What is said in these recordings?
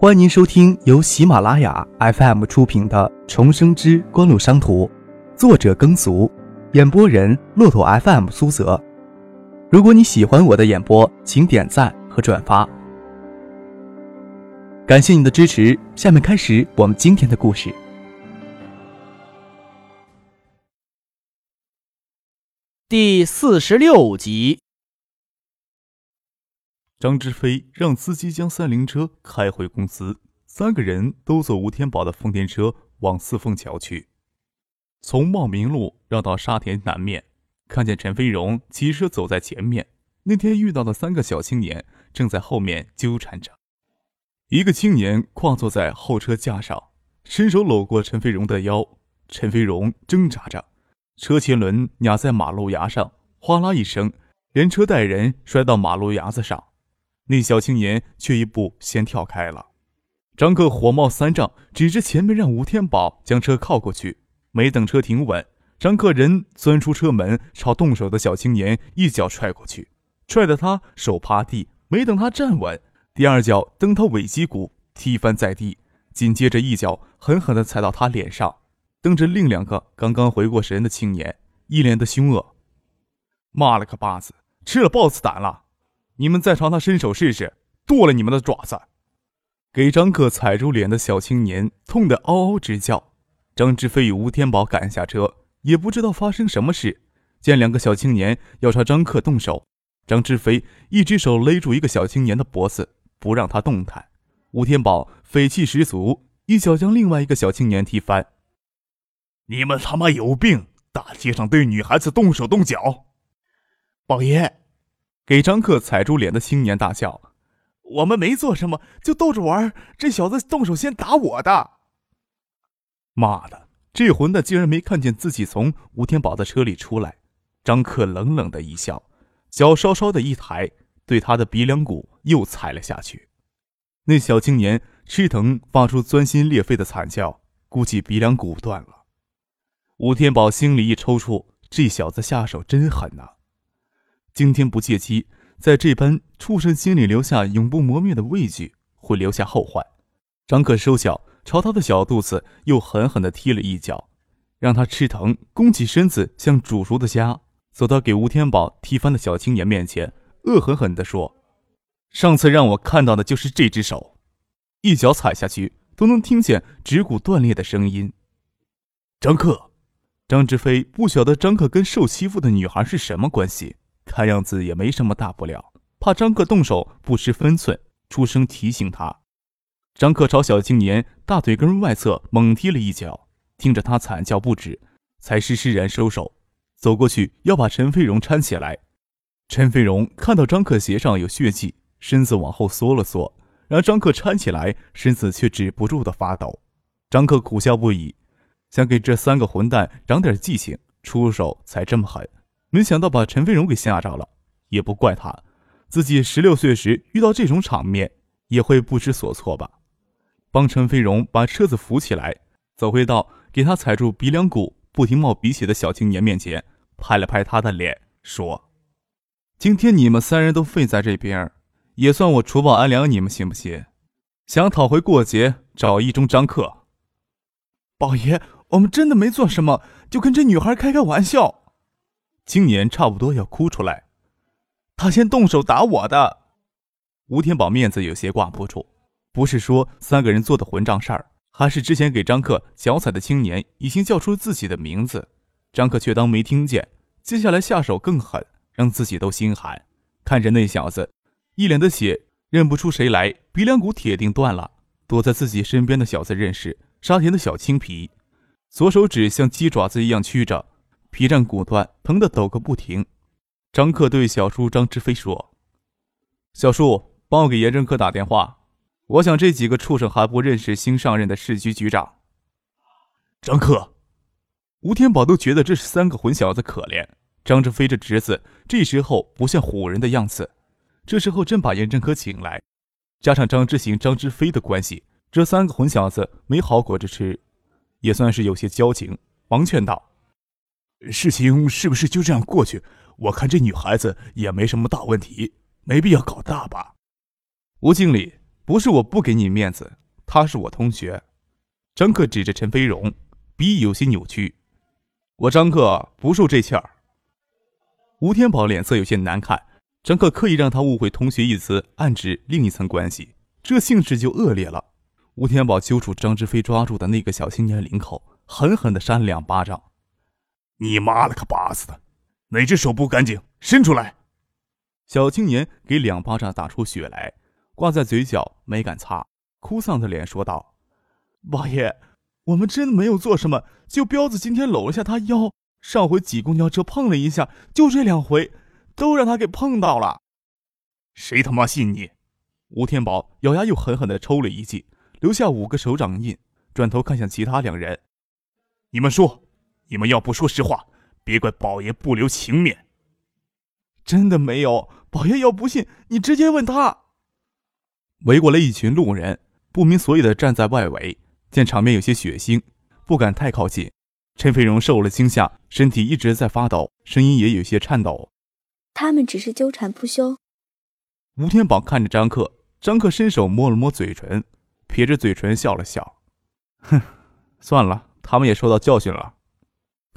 欢迎您收听由喜马拉雅 FM 出品的《重生之官路商途》，作者耕俗，演播人骆驼 FM 苏泽。如果你喜欢我的演播，请点赞和转发，感谢你的支持。下面开始我们今天的故事。第四十六集。张志飞让司机将三菱车开回公司，三个人都坐吴天宝的丰田车往四凤桥去。从茂名路绕到沙田南面，看见陈飞荣骑车走在前面。那天遇到的三个小青年正在后面纠缠着。一个青年跨坐在后车架上，伸手搂过陈飞荣的腰。陈飞荣挣扎着，车前轮压在马路牙上，哗啦一声，连车带人摔到马路牙子上。那小青年却一步先跳开了，张克火冒三丈，指着前面让吴天宝将车靠过去。没等车停稳，张克人钻出车门，朝动手的小青年一脚踹过去，踹得他手趴地。没等他站稳，第二脚蹬他尾脊骨，踢翻在地。紧接着一脚狠狠地踩到他脸上，瞪着另两个刚刚回过神的青年，一脸的凶恶。妈了个巴子，吃了豹子胆了！你们再朝他伸手试试，剁了你们的爪子！给张克踩住脸的小青年痛得嗷嗷直叫。张志飞与吴天宝赶下车，也不知道发生什么事。见两个小青年要朝张克动手，张志飞一只手勒住一个小青年的脖子，不让他动弹。吴天宝匪气十足，一脚将另外一个小青年踢翻。你们他妈有病！大街上对女孩子动手动脚！宝爷。给张克踩住脸的青年大叫：“我们没做什么，就逗着玩。这小子动手先打我的。”妈的，这混蛋竟然没看见自己从吴天宝的车里出来！张克冷冷的一笑，脚稍稍的一抬，对他的鼻梁骨又踩了下去。那小青年吃疼，发出钻心裂肺的惨叫，估计鼻梁骨断了。吴天宝心里一抽搐，这小子下手真狠呐！今天不借机，在这般畜生心里留下永不磨灭的畏惧，会留下后患。张克收脚，朝他的小肚子又狠狠地踢了一脚，让他吃疼，弓起身子，像煮熟的虾，走到给吴天宝踢翻的小青年面前，恶狠狠地说：“上次让我看到的就是这只手。”一脚踩下去，都能听见指骨断裂的声音。张克，张志飞不晓得张克跟受欺负的女孩是什么关系。看样子也没什么大不了，怕张克动手不失分寸，出声提醒他。张克朝小青年大腿根外侧猛踢了一脚，听着他惨叫不止，才施施然收手，走过去要把陈飞荣搀起来。陈飞荣看到张克鞋上有血迹，身子往后缩了缩，让张克搀起来，身子却止不住的发抖。张克苦笑不已，想给这三个混蛋长点记性，出手才这么狠。没想到把陈飞荣给吓着了，也不怪他，自己十六岁时遇到这种场面也会不知所措吧。帮陈飞荣把车子扶起来，走回到给他踩住鼻梁骨、不停冒鼻血的小青年面前，拍了拍他的脸，说：“今天你们三人都废在这边，也算我除暴安良，你们信不信？想讨回过节，找一中张克。”宝爷，我们真的没做什么，就跟这女孩开开玩笑。青年差不多要哭出来，他先动手打我的。吴天宝面子有些挂不住，不是说三个人做的混账事儿，还是之前给张克脚踩的青年已经叫出自己的名字，张克却当没听见。接下来下手更狠，让自己都心寒。看着那小子，一脸的血，认不出谁来，鼻梁骨铁定断了。躲在自己身边的小子认识沙田的小青皮，左手指像鸡爪子一样曲着。皮战骨断，疼得抖个不停。张克对小叔张志飞说：“小叔，帮我给严正科打电话，我想这几个畜生还不认识新上任的市局局长。”张克、吴天宝都觉得这是三个混小子可怜。张志飞这侄子这时候不像唬人的样子，这时候真把严正科请来，加上张志行、张志飞的关系，这三个混小子没好果子吃，也算是有些交情。忙劝道。事情是不是就这样过去？我看这女孩子也没什么大问题，没必要搞大吧。吴经理，不是我不给你面子，她是我同学。张克指着陈飞荣，鼻有些扭曲。我张克不受这气儿。吴天宝脸色有些难看。张克刻意让他误会“同学”一词，暗指另一层关系，这性质就恶劣了。吴天宝揪住张志飞抓住的那个小青年领口，狠狠地扇了两巴掌。你妈了个巴子的！哪只手不干净，伸出来！小青年给两巴掌打出血来，挂在嘴角没敢擦，哭丧着脸说道：“王爷，我们真没有做什么，就彪子今天搂了下他腰，上回挤公交车碰了一下，就这两回。”都让他给碰到了，谁他妈信你？吴天宝咬牙又狠狠地抽了一记，留下五个手掌印，转头看向其他两人：“你们说，你们要不说实话，别怪宝爷不留情面。”真的没有，宝爷要不信，你直接问他。围过来一群路人，不明所以的站在外围，见场面有些血腥，不敢太靠近。陈飞荣受了惊吓，身体一直在发抖，声音也有些颤抖。他们只是纠缠不休。吴天宝看着张克，张克伸手摸了摸嘴唇，撇着嘴唇笑了笑，哼，算了，他们也受到教训了。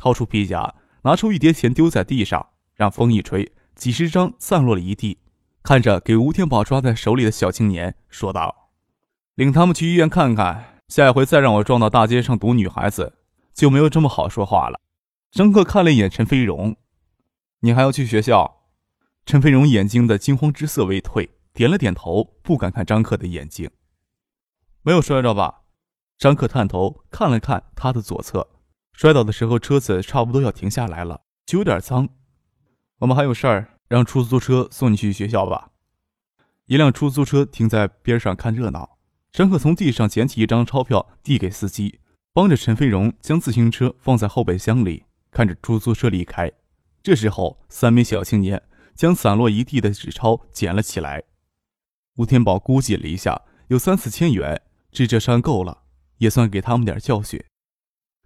掏出皮夹，拿出一叠钱丢在地上，让风一吹，几十张散落了一地。看着给吴天宝抓在手里的小青年，说道：“领他们去医院看看，下一回再让我撞到大街上堵女孩子，就没有这么好说话了。”张克看了一眼陈飞荣：“你还要去学校？”陈飞荣眼睛的惊慌之色未退，点了点头，不敢看张克的眼睛。没有摔着吧？张克探头看了看他的左侧，摔倒的时候车子差不多要停下来了，就有点脏。我们还有事儿，让出租车送你去学校吧。一辆出租车停在边上看热闹，张克从地上捡起一张钞票递给司机，帮着陈飞荣将自行车放在后备箱里，看着出租车离开。这时候，三名小青年。将散落一地的纸钞捡了起来。吴天宝估计了一下，有三四千元，这这算够了，也算给他们点教训。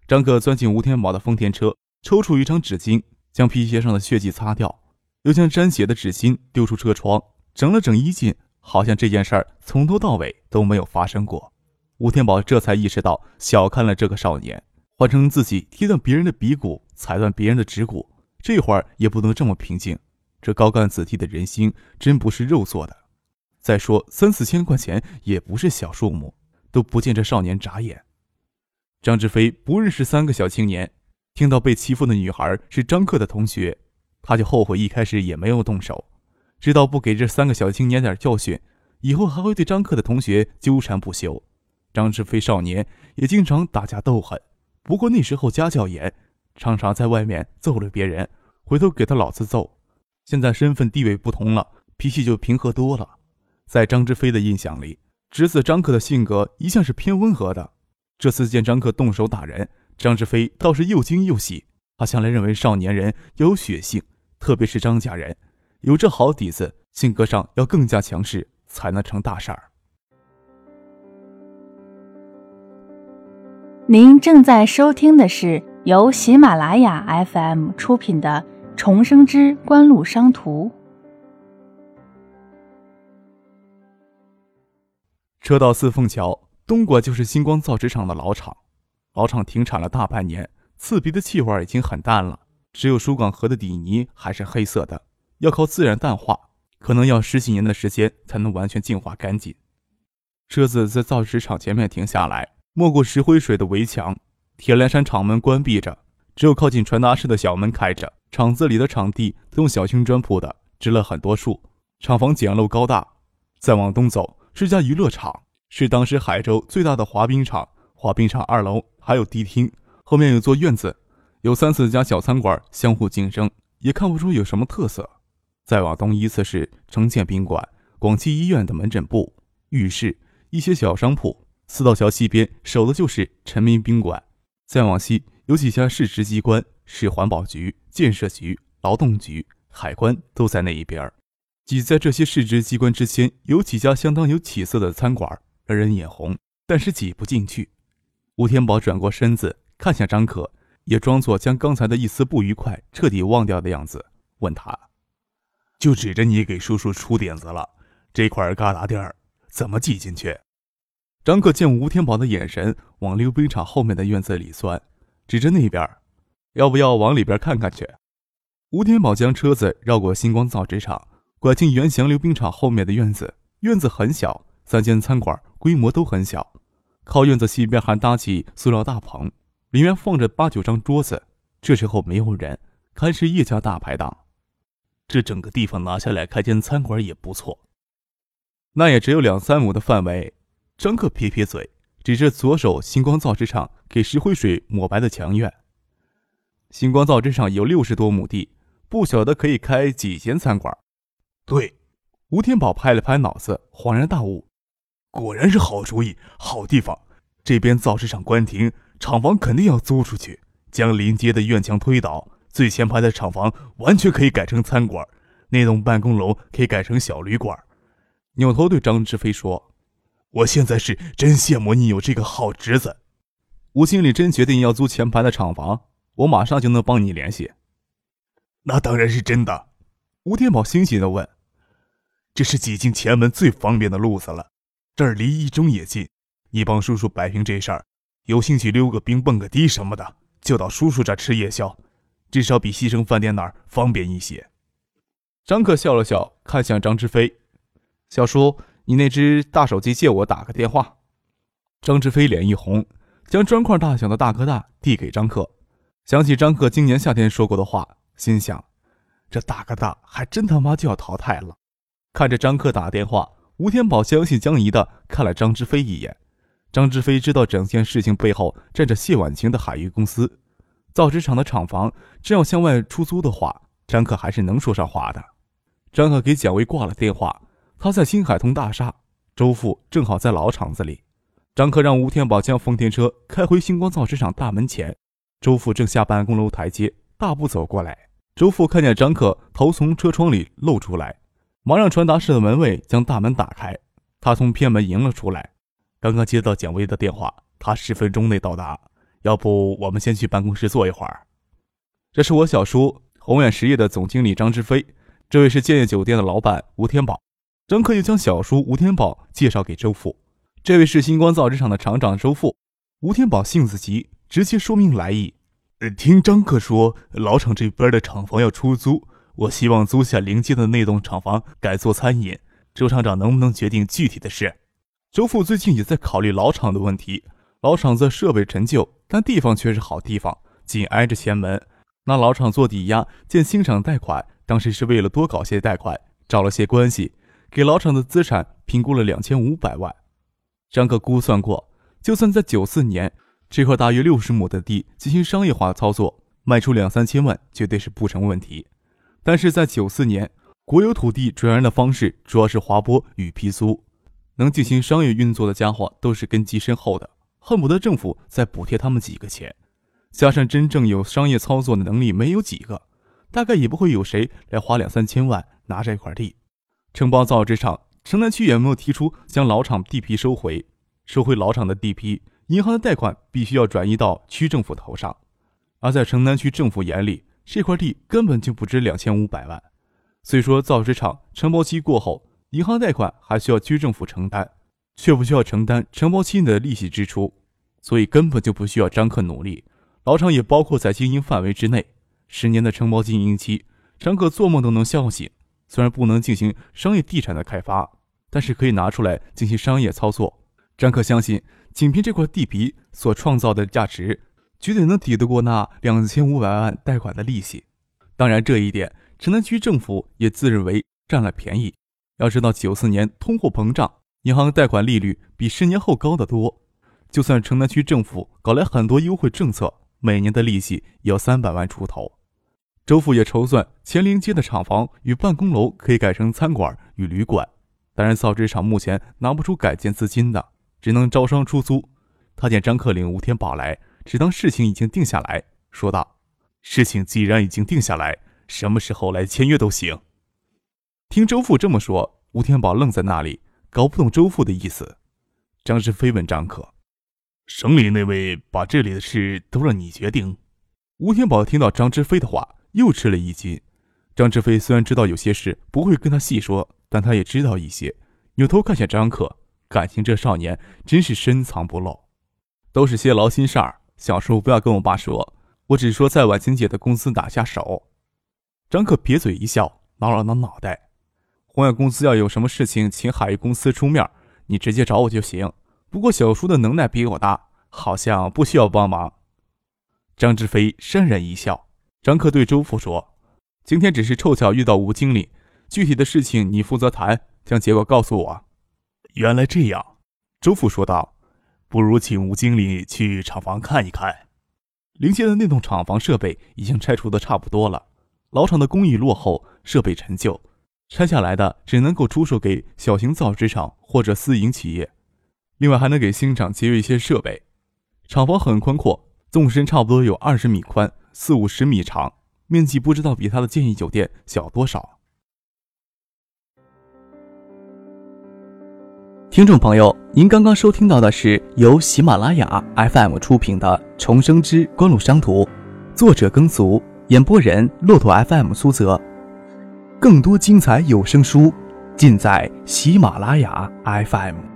张克钻进吴天宝的丰田车，抽出一张纸巾，将皮鞋上的血迹擦掉，又将沾血的纸巾丢出车窗，整了整衣襟，好像这件事儿从头到尾都没有发生过。吴天宝这才意识到小看了这个少年，换成自己踢断别人的鼻骨，踩断别人的指骨，这会儿也不能这么平静。这高干子弟的人心真不是肉做的。再说三四千块钱也不是小数目，都不见这少年眨眼。张志飞不认识三个小青年，听到被欺负的女孩是张克的同学，他就后悔一开始也没有动手。知道不给这三个小青年点教训，以后还会对张克的同学纠缠不休。张志飞少年也经常打架斗狠，不过那时候家教严，常常在外面揍了别人，回头给他老子揍。现在身份地位不同了，脾气就平和多了。在张志飞的印象里，侄子张克的性格一向是偏温和的。这次见张克动手打人，张志飞倒是又惊又喜。他向来认为少年人要有血性，特别是张家人，有这好底子，性格上要更加强势，才能成大事儿。您正在收听的是由喜马拉雅 FM 出品的。重生之官路商途。车到四凤桥，东莞就是星光造纸厂的老厂。老厂停产了大半年，刺鼻的气味已经很淡了，只有疏港河的底泥还是黑色的，要靠自然淡化，可能要十几年的时间才能完全净化干净。车子在造纸厂前面停下来，没过石灰水的围墙，铁栏山厂门关闭着，只有靠近传达室的小门开着。厂子里的场地都用小青砖铺的，植了很多树。厂房简陋高大。再往东走是家娱乐场，是当时海州最大的滑冰场。滑冰场二楼还有迪厅，后面有座院子，有三四家小餐馆相互竞争，也看不出有什么特色。再往东依次是城建宾馆、广济医院的门诊部、浴室、一些小商铺。四道桥西边守的就是陈民宾馆。再往西有几家市直机关。市环保局、建设局、劳动局、海关都在那一边挤在这些市直机关之间，有几家相当有起色的餐馆，让人眼红，但是挤不进去。吴天宝转过身子，看向张可，也装作将刚才的一丝不愉快彻底忘掉的样子，问他：“就指着你给叔叔出点子了？这块旮旯地儿，怎么挤进去？张可见吴天宝的眼神往溜冰场后面的院子里钻，指着那边，要不要往里边看看去？吴天宝将车子绕过星光造纸厂，拐进原祥溜冰场后面的院子。院子很小，三间餐馆规模都很小。靠院子西边还搭起塑料大棚，里面放着八九张桌子。这时候没有人，看是一家大排档。这整个地方拿下来开间餐馆也不错。那也只有两三亩的范围。张克撇撇嘴，指着左手星光造纸厂给石灰水抹白的墙院。星光造纸厂有六十多亩地，不晓得可以开几间餐馆。对，吴天宝拍了拍脑子，恍然大悟，果然是好主意，好地方。这边造纸厂关停，厂房肯定要租出去，将临街的院墙推倒，最前排的厂房完全可以改成餐馆，那栋办公楼可以改成小旅馆。扭头对张志飞说。我现在是真羡慕你有这个好侄子。吴经理真决定要租前排的厂房，我马上就能帮你联系。那当然是真的。吴天宝欣喜地问：“这是挤进前门最方便的路子了，这儿离一中也近。你帮叔叔摆平这事儿，有兴趣溜个冰、蹦个迪什么的，就到叔叔这吃夜宵，至少比西城饭店那儿方便一些。”张克笑了笑，看向张志飞：“小叔。”你那只大手机借我打个电话。张志飞脸一红，将砖块大小的大哥大递给张克。想起张克今年夏天说过的话，心想：这大哥大还真他妈就要淘汰了。看着张克打电话，吴天宝将信将疑的看了张志飞一眼。张志飞知道整件事情背后站着谢婉晴的海域公司，造纸厂的厂房真要向外出租的话，张克还是能说上话的。张克给蒋薇挂了电话。他在新海通大厦，周父正好在老厂子里。张克让吴天宝将丰田车开回星光造纸厂大门前，周父正下办公楼台阶，大步走过来。周父看见张克头从车窗里露出来，忙让传达室的门卫将大门打开。他从偏门迎了出来，刚刚接到蒋薇的电话，他十分钟内到达。要不我们先去办公室坐一会儿？这是我小叔宏远实业的总经理张志飞，这位是建业酒店的老板吴天宝。张克又将小叔吴天宝介绍给周父，这位是星光造纸厂的厂长周父。吴天宝性子急，直接说明来意。听张克说，老厂这边的厂房要出租，我希望租下临街的那栋厂房改做餐饮。周厂长能不能决定具体的事？周父最近也在考虑老厂的问题。老厂子设备陈旧，但地方却是好地方，紧挨着前门。拿老厂做抵押建新厂贷款，当时是为了多搞些贷款，找了些关系。给老厂的资产评估了两千五百万，张克估算过，就算在九四年这块大约六十亩的地进行商业化操作，卖出两三千万绝对是不成问题。但是在九四年，国有土地转让的方式主要是划拨与批租，能进行商业运作的家伙都是根基深厚的，恨不得政府再补贴他们几个钱。加上真正有商业操作的能力没有几个，大概也不会有谁来花两三千万拿这块地。承包造纸厂，城南区也没有提出将老厂地皮收回？收回老厂的地皮，银行的贷款必须要转移到区政府头上。而在城南区政府眼里，这块地根本就不值两千五百万。虽说造纸厂承包期过后，银行贷款还需要区政府承担，却不需要承担承包期内的利息支出，所以根本就不需要张克努力。老厂也包括在经营范围之内。十年的承包经营期，张克做梦都能笑醒。虽然不能进行商业地产的开发，但是可以拿出来进行商业操作。张克相信，仅凭这块地皮所创造的价值，绝对能抵得过那两千五百万贷款的利息。当然，这一点城南区政府也自认为占了便宜。要知道，九四年通货膨胀，银行贷款利率比十年后高得多。就算城南区政府搞来很多优惠政策，每年的利息也要三百万出头。周父也筹算乾陵街的厂房与办公楼可以改成餐馆与旅馆，当然造纸厂目前拿不出改建资金的，只能招商出租。他见张克领吴天宝来，只当事情已经定下来，说道：“事情既然已经定下来，什么时候来签约都行。”听周父这么说，吴天宝愣在那里，搞不懂周父的意思。张志飞问张可：“省里那位把这里的事都让你决定？”吴天宝听到张志飞的话。又吃了一惊。张志飞虽然知道有些事不会跟他细说，但他也知道一些。扭头看向张克，感情这少年真是深藏不露，都是些劳心事儿。小叔不要跟我爸说，我只是说在婉清姐的公司打下手。张克撇嘴一笑，挠了挠脑袋。宏远公司要有什么事情，请海域公司出面，你直接找我就行。不过小叔的能耐比我大，好像不需要帮忙。张志飞潸然一笑。张克对周父说：“今天只是凑巧遇到吴经理，具体的事情你负责谈，将结果告诉我。”原来这样，周父说道：“不如请吴经理去厂房看一看。临街的那栋厂房设备已经拆除的差不多了，老厂的工艺落后，设备陈旧，拆下来的只能够出售给小型造纸厂或者私营企业。另外还能给新厂节约一些设备。厂房很宽阔，纵深差不多有二十米宽，四五十米长，面积不知道比他的建议酒店小多少。”听众朋友，您刚刚收听到的是由喜马拉雅 FM 出品的《重生之官路商途》，作者耕俗，演播人骆驼 FM 苏泽。更多精彩有声书，尽在喜马拉雅 FM。